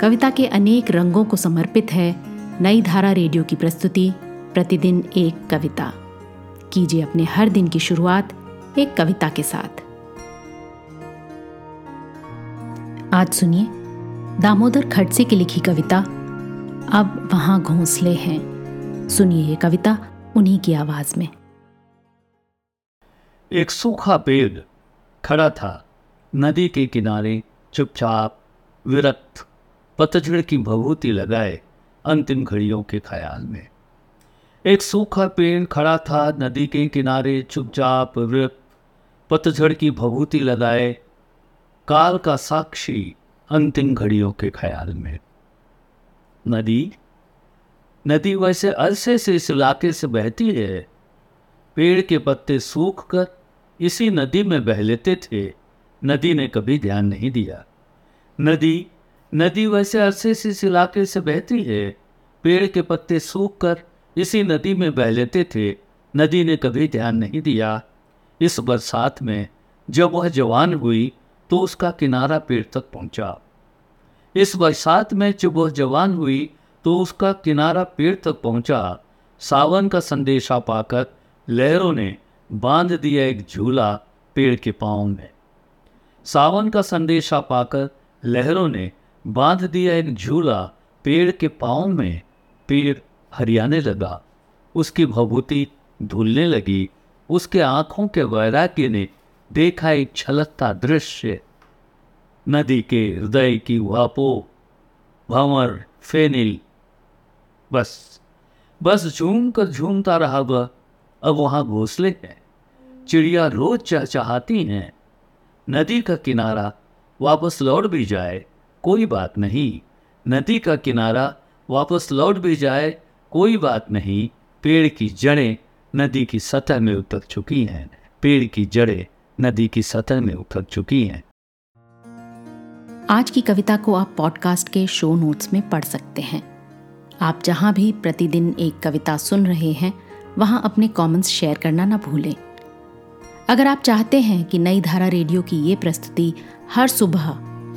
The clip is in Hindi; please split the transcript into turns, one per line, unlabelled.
कविता के अनेक रंगों को समर्पित है नई धारा रेडियो की प्रस्तुति, प्रतिदिन एक कविता। कीजिए अपने हर दिन की शुरुआत एक कविता के साथ। आज सुनिए दामोदर खड़से की लिखी कविता, अब वहाँ घोंसले हैं। सुनिए ये कविता उन्हीं की आवाज़ में।
एक सूखा पेड़ खड़ा था, नदी के किनारे चुपचाप विरक्त पतझड़ की भभूति लगाए अंतिम घड़ियों के ख्याल में। एक सूखा पेड़ खड़ा था नदी के किनारे चुपचाप विरक्त पतझड़ की भभूति लगाए काल का साक्षी अंतिम घड़ियों के ख्याल में। नदी? नदी वैसे अरसे से इस इलाके से बहती है। पेड़ के पत्ते सूख कर इसी नदी में बह लेते थे। नदी ने कभी ध्यान नहीं दिया। नदी नदी वैसे अरसे से इस इलाके से बहती है। पेड़ के पत्ते सूख कर इसी नदी में बह लेते थे। नदी ने कभी ध्यान नहीं दिया। इस बरसात में जब वह जवान हुई तो उसका किनारा पेड़ तक पहुँचा। इस बरसात में जब वह जवान हुई तो उसका किनारा पेड़ तक पहुँचा। सावन का संदेशा पाकर लहरों ने बाँध दिया एक झूला पेड़ के पाँव में। सावन का संदेशा पाकर लहरों ने बाँध दिया एक झूला पेड़ के पाँव में, पेड़ हरियाने लगा। उसकी भभूति धुलने लगी। उसके आँखों के वैराग्य ने देखा एक छलकता दृश्य। नदी के हृदय की वापो, भंवर, फेनिल। बस बस झूम कर झूमता रहा वह। अब वहाँ घोंसले हैं, चिड़िया रोज चहचहाती हैं। नदी का किनारा वापस लौट भी जाए। कोई बात नहीं। नदी का किनारा वापस लौट भी जाए, कोई बात नहीं। पेड़ की जड़ें नदी की सतह में उतर चुकी हैं। पेड़ की जड़ें नदी की सतह में उतर चुकी हैं।
आज की कविता को आप पॉडकास्ट के शो नोट्स में पढ़ सकते हैं। आप जहाँ भी प्रतिदिन एक कविता सुन रहे हैं, वहाँ अपने कमेंट्स शेयर करना ना भूलें। अगर आप चाहते हैं कि नई धारा रेडियो की ये प्रस्तुति हर सुबह